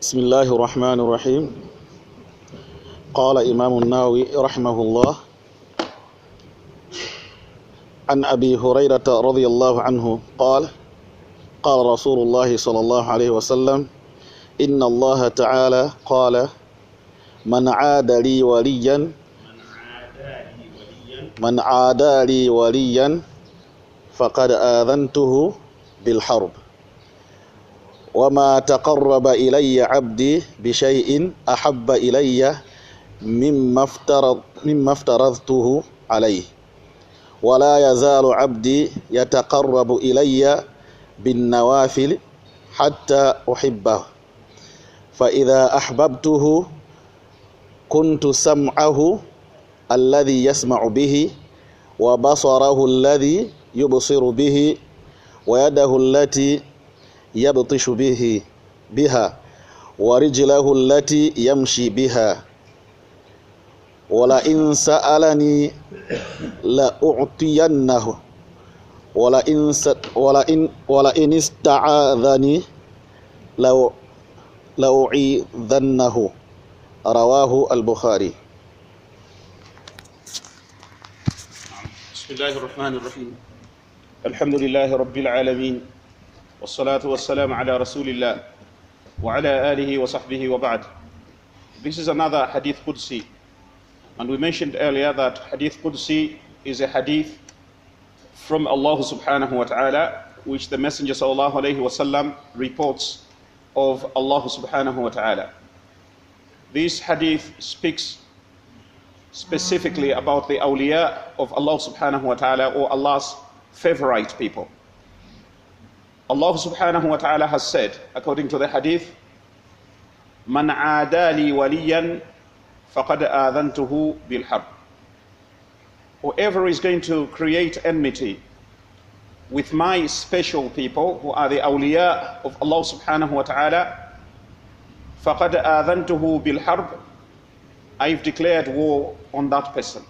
بسم الله الرحمن الرحيم قال إمام النووي رحمه الله عن أبي هريرة رضي الله عنه قال قال رسول الله صلى الله عليه وسلم إن الله تعالى قال من عاد لي وليا من عادى لي وليا فقد آذنته بالحرب وما تقرب إلي عبدي بشيء أحب إلي مما افترض مما افترضته عليه. ولا يزال عبدي يتقرب إلي بالنوافل حتى أحبه. فإذا أحببته كنت سمعه الذي يسمع به وبصره الذي يبصر به ويده التي يبطش به بها ورجله التي يمشي بها. ولئن سألني لأعطينه ولئن ولئن ولئن استعاذني لو لأعيذنه. رواه البخاري. بسم الله الرحمن الرحيم. الحمد لله رب العالمين. والصلاة والسلام على رسول الله وعلى آله وصحبه وبعد This is another hadith Qudsi and we mentioned earlier that hadith Qudsi is a hadith from Allah subhanahu wa ta'ala which the Messenger sallallahu alayhi wa sallam reports of Allah subhanahu wa ta'ala. This hadith speaks specifically about the awliya of Allah subhanahu wa ta'ala or Allah's favorite people. Allah subhanahu wa ta'ala has said, according to the hadith, Man waliyan faqad adhantuhu bil harb. Whoever is going to create enmity with my special people, who are the awliya of Allah subhanahu wa ta'ala, adhantuhu bil harb. I've declared war on that person.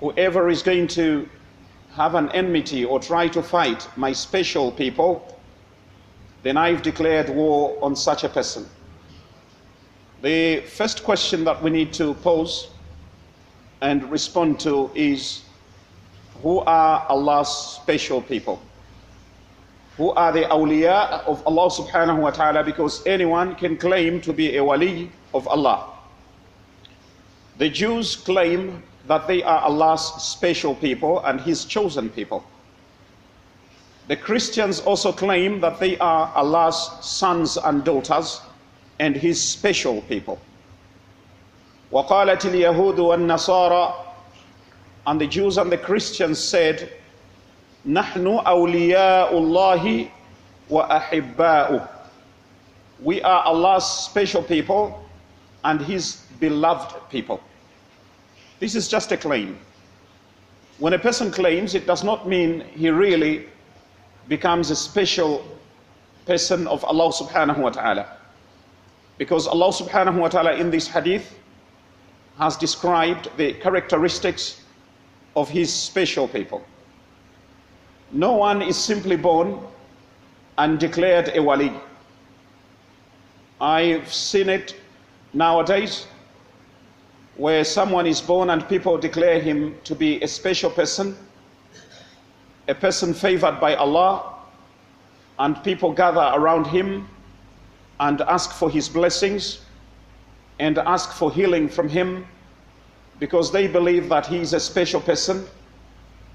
Whoever is going to have an enmity or try to fight my special people, then I've declared war on such a person. The first question that we need to pose and respond to is who are Allah's special people? Who are the awliya of Allah subhanahu wa ta'ala? Because anyone can claim to be a wali of Allah. The Jews claim that they are Allah's special people and His chosen people. The Christians also claim that they are Allah's sons and daughters and His special people. وقالت اليهود والنصارى and the Jews and the Christians said نحن أولياء الله وأحباؤه We are Allah's special people and His beloved people. this is just a claim. When a person claims, it does not mean he really becomes a special person of Allah subhanahu wa ta'ala. Because Allah subhanahu wa ta'ala in this hadith has described the characteristics of his special people. No one is simply born and declared a wali. I've seen it nowadays where someone is born and people declare him to be a special person, a person favored by Allah, and people gather around him and ask for his blessings and ask for healing from him because they believe that he is a special person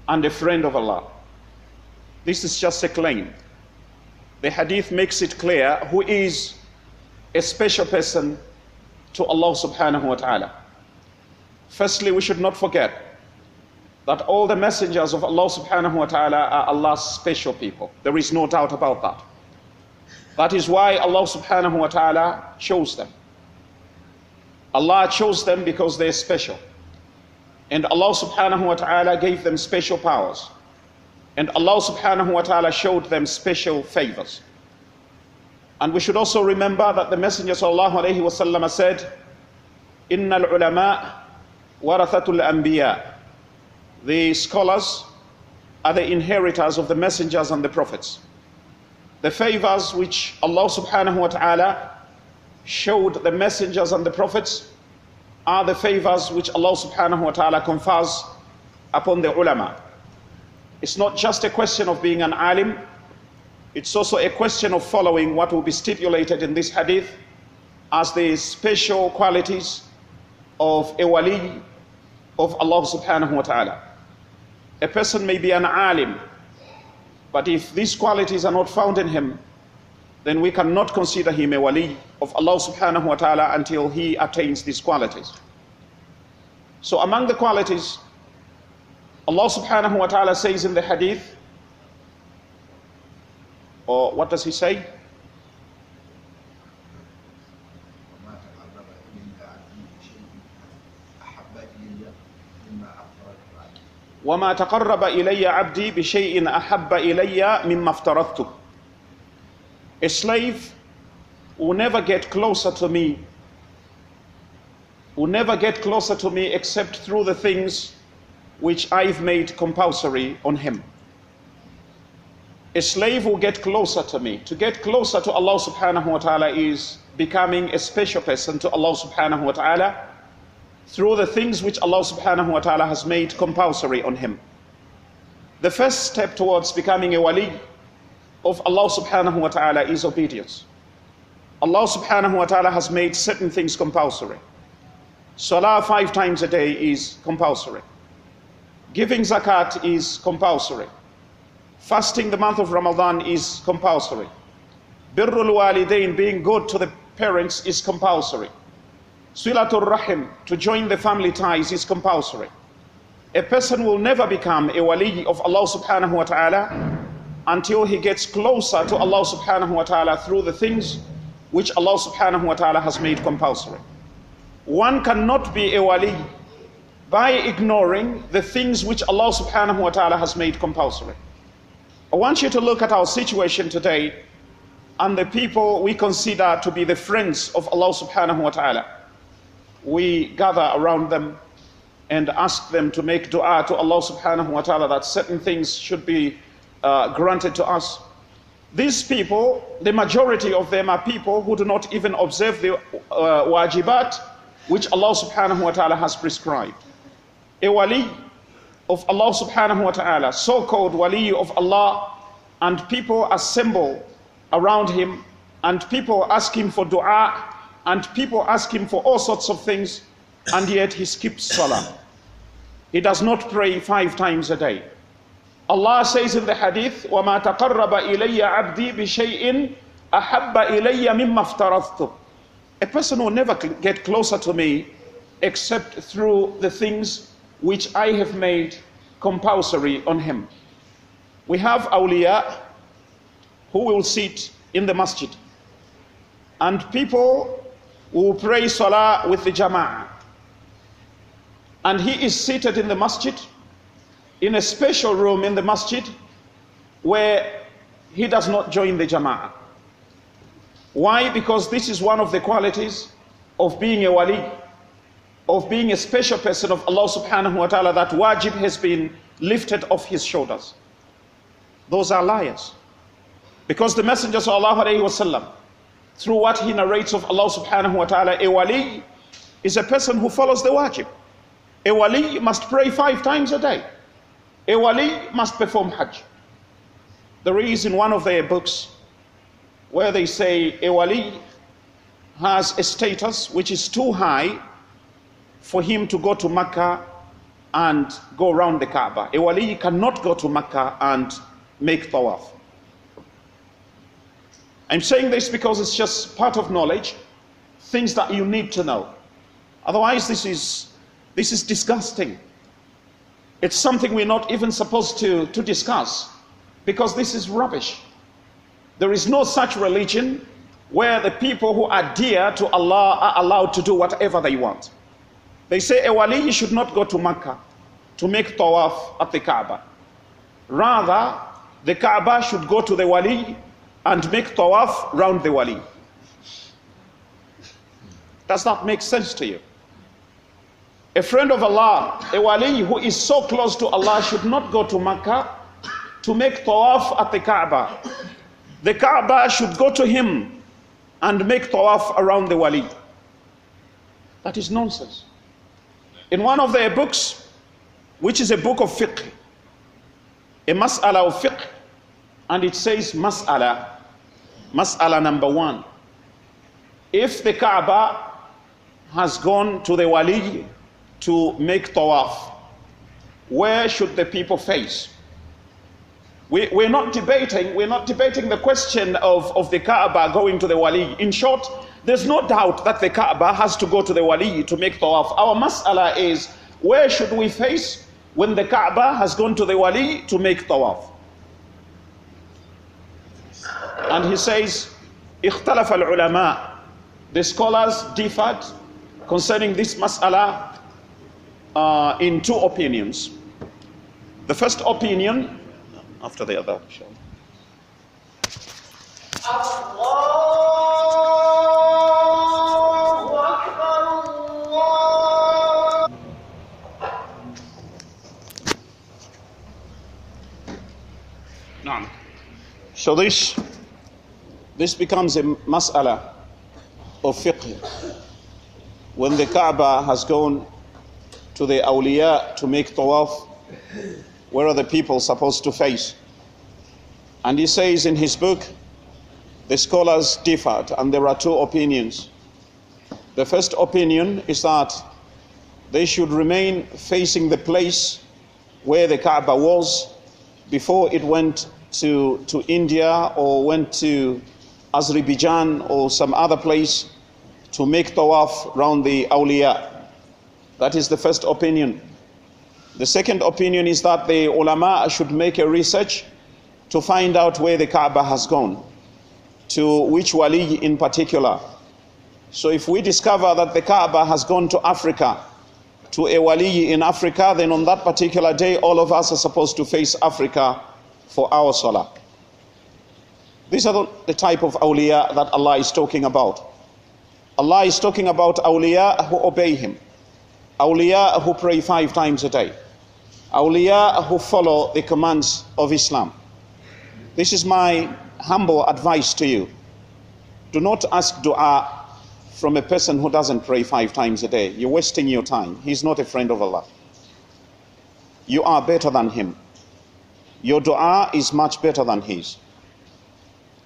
and a friend of Allah. This is just a claim. The hadith makes it clear who is a special person to Allah subhanahu wa ta'ala. Firstly, we should not forget that all the messengers of Allah subhanahu wa ta'ala are Allah's special people. There is no doubt about that. That is why Allah subhanahu wa ta'ala chose them. Allah chose them because they're special. And Allah subhanahu wa ta'ala gave them special powers. And Allah subhanahu wa ta'ala showed them special favors. And we should also remember that the Messenger sallallahu alayhi wa sallam said, Inna al-ulama warathatul anbiya. The scholars are the inheritors of the messengers and the prophets. the favors which Allah subhanahu wa ta'ala showed the messengers and the prophets are the favors which Allah subhanahu wa ta'ala confers upon the ulama. It's not just a question of being an alim, it's also a question of following what will be stipulated in this hadith as the special qualities of a wali of Allah subhanahu wa ta'ala. A person may be an alim, but if these qualities are not found in him, then we cannot consider him a wali of Allah subhanahu wa ta'ala until he attains these qualities. So among the qualities, Allah subhanahu wa ta'ala says in the hadith, or what does he say? وما تقرب إلي عبدي بشيء أحب إلي مما افترضته A slave will never get closer to me will never get closer to me except through the things which I've made compulsory on him. A slave will get closer to me. To get closer to Allah subhanahu wa ta'ala is becoming a special person to Allah subhanahu wa ta'ala through the things which Allah subhanahu wa ta'ala has made compulsory on him. The first step towards becoming a wali of Allah subhanahu wa ta'ala is obedience. Allah subhanahu wa ta'ala has made certain things compulsory. Salah five times a day is compulsory. Giving zakat is compulsory. Fasting the month of Ramadan is compulsory. Birrul walidain, being good to the parents, is compulsory. Silatul Rahim, to join the family ties, is compulsory. A person will never become a wali of Allah subhanahu wa ta'ala until he gets closer to Allah subhanahu wa ta'ala through the things which Allah subhanahu wa ta'ala has made compulsory. One cannot be a wali by ignoring the things which Allah subhanahu wa ta'ala has made compulsory. I want you to look at our situation today and the people we consider to be the friends of Allah subhanahu wa ta'ala we gather around them and ask them to make dua to Allah subhanahu wa ta'ala that certain things should be uh, granted to us. These people, the majority of them are people who do not even observe the uh, wajibat which Allah subhanahu wa ta'ala has prescribed. A wali of Allah subhanahu wa ta'ala, so called wali of Allah, and people assemble around him and people ask him for dua and people ask him for all sorts of things, and yet he skips salah. He does not pray five times a day. Allah says in the hadith, وَمَا تَقَرَّبَ إِلَيَّ عَبْدِي بِشَيْءٍ أَحَبَّ إِلَيَّ مِمَّا افْتَرَضْتُ A person will never get closer to me except through the things which I have made compulsory on him. We have awliya who will sit in the masjid and people will pray salah with the jama'ah. And he is seated in the masjid, in a special room in the masjid, where he does not join the jama'ah. Why? Because this is one of the qualities of being a wali, of being a special person of Allah subhanahu wa ta'ala, that wajib has been lifted off his shoulders. Those are liars. Because the Messenger sallallahu alayhi wa sallam, through what he narrates of Allah subhanahu wa ta'ala, a wali is a person who follows the wajib. A wali must pray five times a day. A wali must perform hajj. There is in one of their books where they say a wali has a status which is too high for him to go to Mecca and go around the Kaaba. A wali cannot go to Mecca and make tawaf. I'm saying this because it's just part of knowledge, things that you need to know. Otherwise, this is, this is disgusting. It's something we're not even supposed to, to discuss because this is rubbish. There is no such religion where the people who are dear to Allah are allowed to do whatever they want. They say a wali should not go to Mecca to make tawaf at the Kaaba. Rather, the Kaaba should go to the wali and make tawaf round the wali. Does that make sense to you? A friend of Allah, a wali who is so close to Allah, should not go to Makkah to make tawaf at the Kaaba. the Kaaba should go to him and make tawaf around the wali. That is nonsense. In one of their books, which is a book of fiqh, a mas'ala of fiqh, and it says mas'ala, mas'ala number one. If the Kaaba has gone to the wali to make tawaf, where should the people face? We, we're not debating, we're not debating the question of, of the Kaaba going to the wali. In short, there's no doubt that the Kaaba has to go to the wali to make tawaf. Our mas'ala is where should we face when the Kaaba has gone to the wali to make tawaf? And he says, اختلف العلماء the scholars differed concerning this mas'ala uh, in two opinions. The first opinion, after the other, So this this becomes a mas'ala of fiqh. When the Kaaba has gone to the awliya to make tawaf, where are the people supposed to face? And he says in his book, the scholars differed, and there are two opinions. The first opinion is that they should remain facing the place where the Kaaba was before it went to, to India or went to Azerbaijan or some other place to make tawaf round the awliya. That is the first opinion. The second opinion is that the ulama should make a research to find out where the Kaaba has gone, to which wali in particular. So if we discover that the Kaaba has gone to Africa, to a wali in Africa, then on that particular day, all of us are supposed to face Africa for our salah. These are the, type of awliya that Allah is talking about. Allah is talking about awliya who obey Him, awliya who pray five times a day, awliya who follow the commands of Islam. This is my humble advice to you. Do not ask dua from a person who doesn't pray five times a day. You're wasting your time. He's not a friend of Allah. You are better than him. Your dua is much better than his.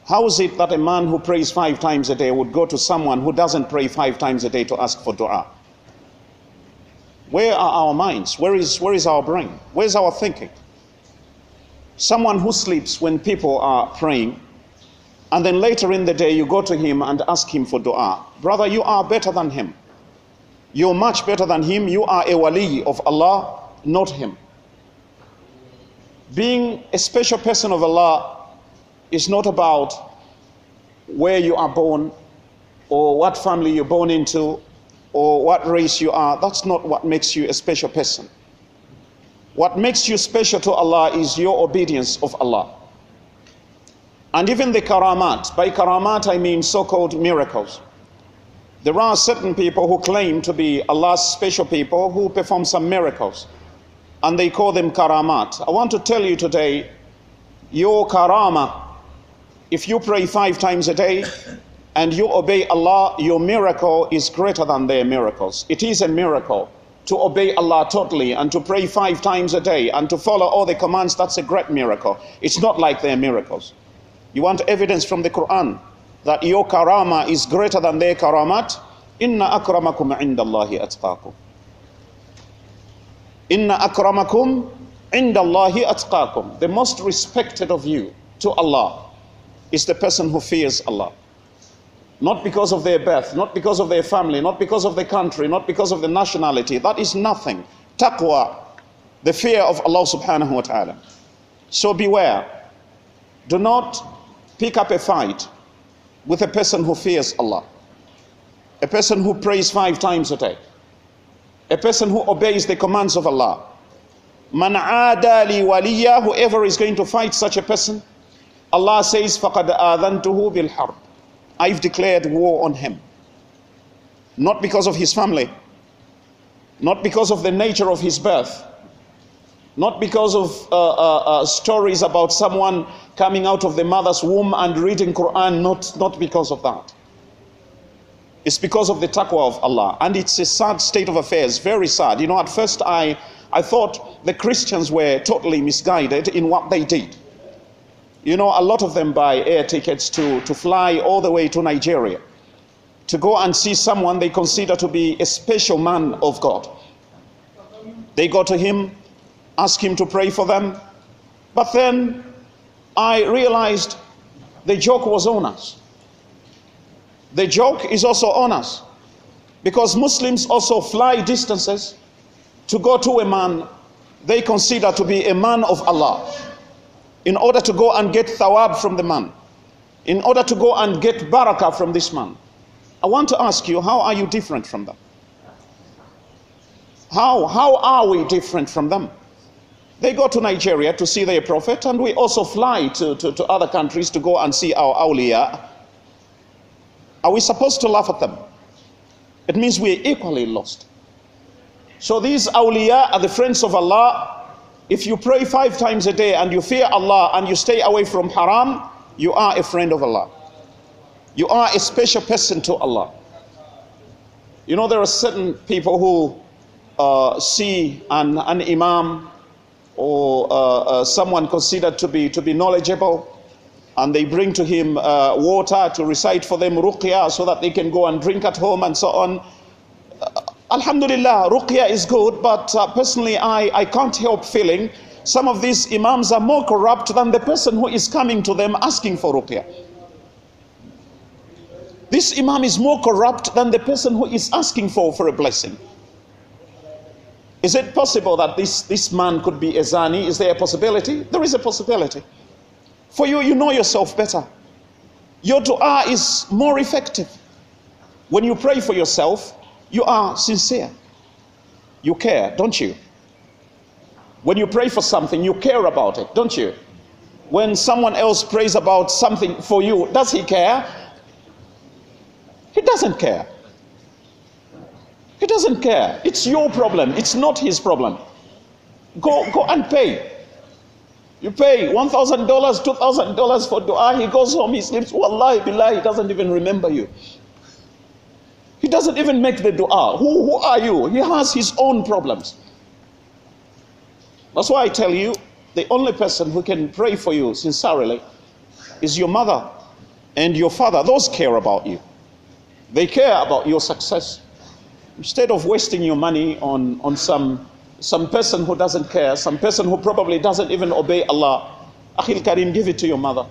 How is it that a man who prays five times a day would go to someone who doesn't pray five times a day to ask for dua? Where are our minds? Where is, where is our brain? Where's our thinking? Someone who sleeps when people are praying, and then later in the day you go to him and ask him for dua. Brother, you are better than him. You're much better than him. You are a wali of Allah, not him. Being a special person of Allah is not about where you are born or what family you're born into or what race you are. That's not what makes you a special person. What makes you special to Allah is your obedience of Allah. And even the karamat, by karamat I mean so called miracles. There are certain people who claim to be Allah's special people who perform some miracles, and they call them karamat. I want to tell you today your karama if you pray five times a day and you obey Allah, your miracle is greater than their miracles. It is a miracle to obey Allah totally and to pray five times a day and to follow all the commands. That's a great miracle. It's not like their miracles. You want evidence from the Quran that your karama is greater than their karamat? Inna akramakum indallahi atqakum. Inna akramakum indallahi atqakum. The most respected of you to Allah is the person who fears Allah. Not because of their birth, not because of their family, not because of the country, not because of the nationality. That is nothing. Taqwa, the fear of Allah subhanahu wa ta'ala. So beware. Do not pick up a fight with a person who fears Allah. A person who prays five times a day. A person who obeys the commands of Allah. Man adali waliya, whoever is going to fight such a person, Allah says, فَقَدْ آذَنْتُهُ بِالْحَرْبِ I've declared war on him. Not because of his family, not because of the nature of his birth, Not because of uh, uh, uh, stories about someone coming out of the mother's womb and reading Quran, not, not because of that. It's because of the taqwa of Allah. And it's a sad state of affairs, very sad. You know, at first I, I thought the Christians were totally misguided in what they did. You know, a lot of them buy air tickets to, to fly all the way to Nigeria to go and see someone they consider to be a special man of God. They go to him, ask him to pray for them. But then I realized the joke was on us. The joke is also on us. Because Muslims also fly distances to go to a man they consider to be a man of Allah in order to go and get thawab from the man, in order to go and get barakah from this man. I want to ask you, how are you different from them? How, how are we different from them? They go to Nigeria to see their prophet, and we also fly to, to, to other countries to go and see our awliya. Are we supposed to laugh at them? It means we're equally lost. So these awliya are the friends of Allah. If you pray five times a day and you fear Allah and you stay away from haram, you are a friend of Allah. You are a special person to Allah. You know, there are certain people who uh, see an, an imam or uh, uh, someone considered to be, to be knowledgeable and they bring to him uh, water to recite for them ruqya so that they can go and drink at home and so on. Alhamdulillah, ruqya is good, but uh, personally I, I can't help feeling some of these imams are more corrupt than the person who is coming to them asking for ruqya. This imam is more corrupt than the person who is asking for, for a blessing. Is it possible that this, this man could be a zani? Is there a possibility? There is a possibility. For you, you know yourself better. Your dua is more effective. When you pray for yourself, you are sincere. You care, don't you? When you pray for something, you care about it, don't you? When someone else prays about something for you, does he care? He doesn't care. He doesn't care. It's your problem. It's not his problem. Go, go and pay. You pay $1,000, $2,000 for dua. He goes home, he sleeps. Wallahi, billah, he doesn't even remember you. He doesn't even make the dua. Who, who are you? He has his own problems. That's why I tell you, the only person who can pray for you sincerely is your mother and your father. Those care about you. They care about your success. Instead of wasting your money on, on some, some person who doesn't care, some person who probably doesn't even obey Allah, Akhil Karim, give it to your mother.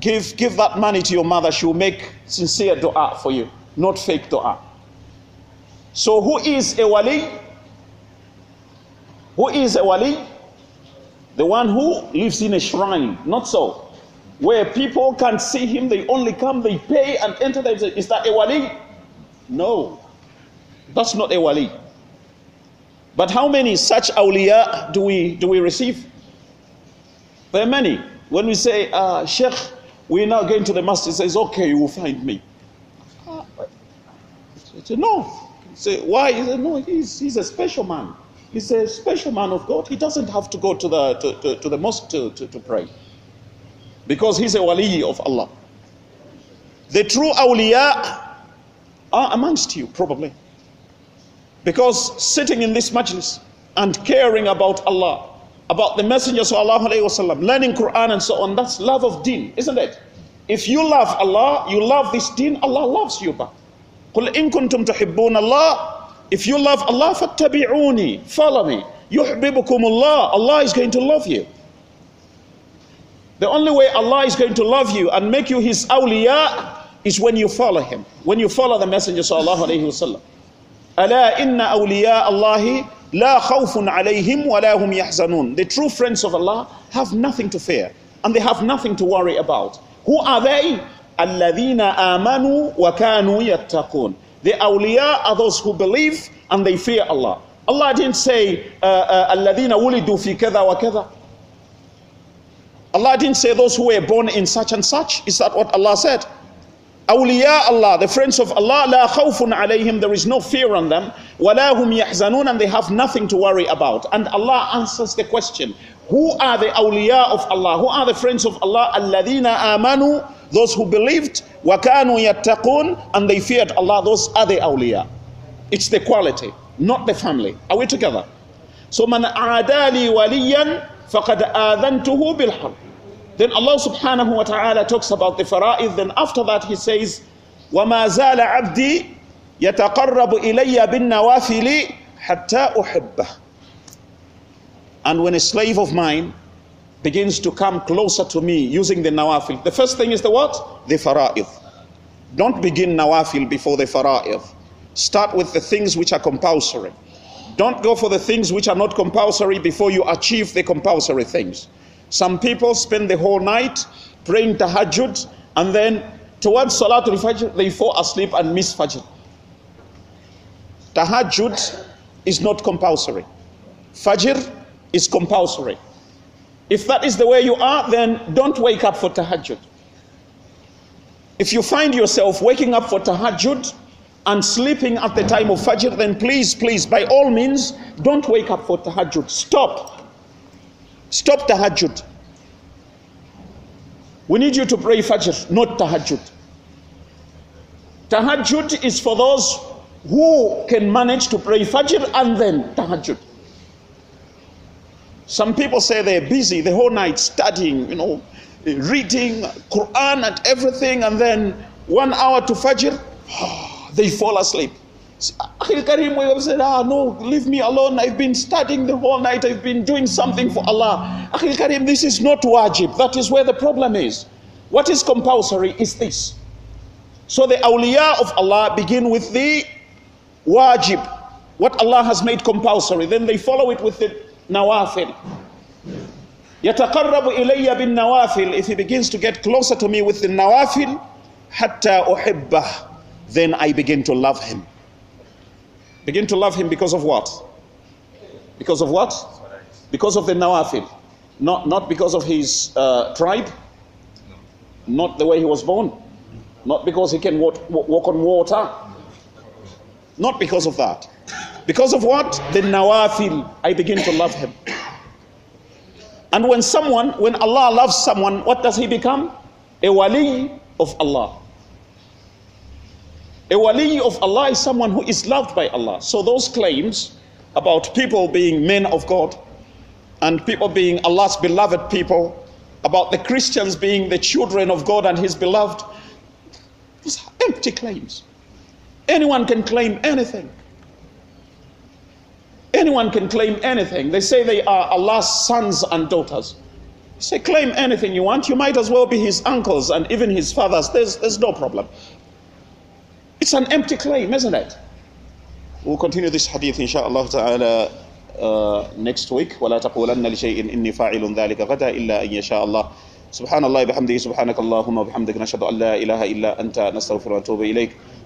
Give, give that money to your mother. She will make sincere dua for you, not fake dua. So, who is a wali? Who is a wali? The one who lives in a shrine, not so. Where people can see him, they only come, they pay and enter. Is that a wali? No, that's not a wali. But how many such awliya do we, do we receive? There are many. When we say, uh, Sheikh, we're now going to the masjid, says, okay, you will find me. He said, No. He said, Why? He said, No, he's, he's a special man. He's a special man of God. He doesn't have to go to the, to, to, to the mosque to, to, to pray because he's a wali of Allah. The true awliya are amongst you, probably. Because sitting in this majlis and caring about Allah, about the Messenger sallallahu alayhi learning Quran and so on, that's love of deen, isn't it? If you love Allah, you love this deen, Allah loves you back. قُلْ إِن كُنْتُمْ تُحِبُّونَ اللَّهِ If you love Allah, فَاتَّبِعُونِي Follow me. يُحْبِبُكُمُ اللَّهِ Allah is going to love you. The only way Allah is going to love you and make you His awliya is when you follow him, when you follow the Messenger sallallahu alayhi wasallam. ألا إن أولياء الله لا خوف عليهم ولا هم يحزنون. The true friends of Allah have nothing to fear and they have nothing to worry about. Who are they? Amanu wa kanu yattaqun. The awliya are those who believe and they fear Allah. Allah didn't say Alladina wulidu fi kada wa kada. Allah didn't say those who were born in such and such. Is that what Allah said? Awliya Allah, the friends of Allah, la khawfun alayhim, there is no fear on them, wala hum yahzanun, and they have nothing to worry about. And Allah answers the question, who are the awliya of Allah? Who are the friends of Allah? Alladina amanu those who believed, وكانوا يتقون, and they feared Allah, those are the awliya. It's the quality, not the family. Are we together? So من عادى لي وليا فقد آذنته بالحرب. Then Allah subhanahu wa ta'ala talks about the fara'id. Then after that he says, وَمَا زَالَ عَبْدِي يَتَقَرَّبُ إِلَيَّ بِالنَّوَافِلِ حَتَّى أُحِبَّهُ And when a slave of mine begins to come closer to me using the nawafil, the first thing is the what? The fara'id. Don't begin nawafil before the fara'id. Start with the things which are compulsory. Don't go for the things which are not compulsory before you achieve the compulsory things. Some people spend the whole night praying tahajjud and then towards Salatul Fajr they fall asleep and miss Fajr. Tahajjud is not compulsory. Fajr is compulsory. If that is the way you are, then don't wake up for tahajjud. If you find yourself waking up for tahajjud and sleeping at the time of Fajr, then please, please, by all means, don't wake up for tahajjud. Stop. Stop tahajjud. We need you to pray Fajr, not tahajjud. Tahajjud is for those who can manage to pray Fajr and then tahajjud. Some people say they're busy the whole night studying, you know, reading Quran and everything, and then one hour to Fajr, they fall asleep. Akhil Karim we have said, ah, no, leave me alone. I've been studying the whole night. I've been doing something for Allah. Akhil Karim, this is not wajib. That is where the problem is. What is compulsory is this. So the awliya of Allah begin with the wajib, what Allah has made compulsory. Then they follow it with the nawafil. يتقرب إلي بالنوافل if he begins to get closer to me with the nawafil حتى أحبه then I begin to love him begin to love him because of what because of what because of the nawafil not, not because of his uh, tribe not the way he was born not because he can walk, walk on water Not because of that because of what the nawafil I begin to love him and when someone, when Allah loves someone, what does he become? A wali of Allah. A wali of Allah is someone who is loved by Allah. So those claims about people being men of God and people being Allah's beloved people, about the Christians being the children of God and his beloved, those are empty claims. Anyone can claim anything. Anyone can claim anything. They say they are Allah's sons and daughters. You say, claim anything you want. You might as well be his uncles and even his fathers. There's, there's no problem. It's an empty claim, isn't it? We'll continue this hadith, inshaAllah ta'ala, uh, next week. ولا تقولن لشيء إني فاعل ذلك غدا إلا أن يشاء الله سبحان الله بحمده سبحانك اللهم وبحمدك نشهد أن لا إله إلا أنت نستغفر ونتوب إليك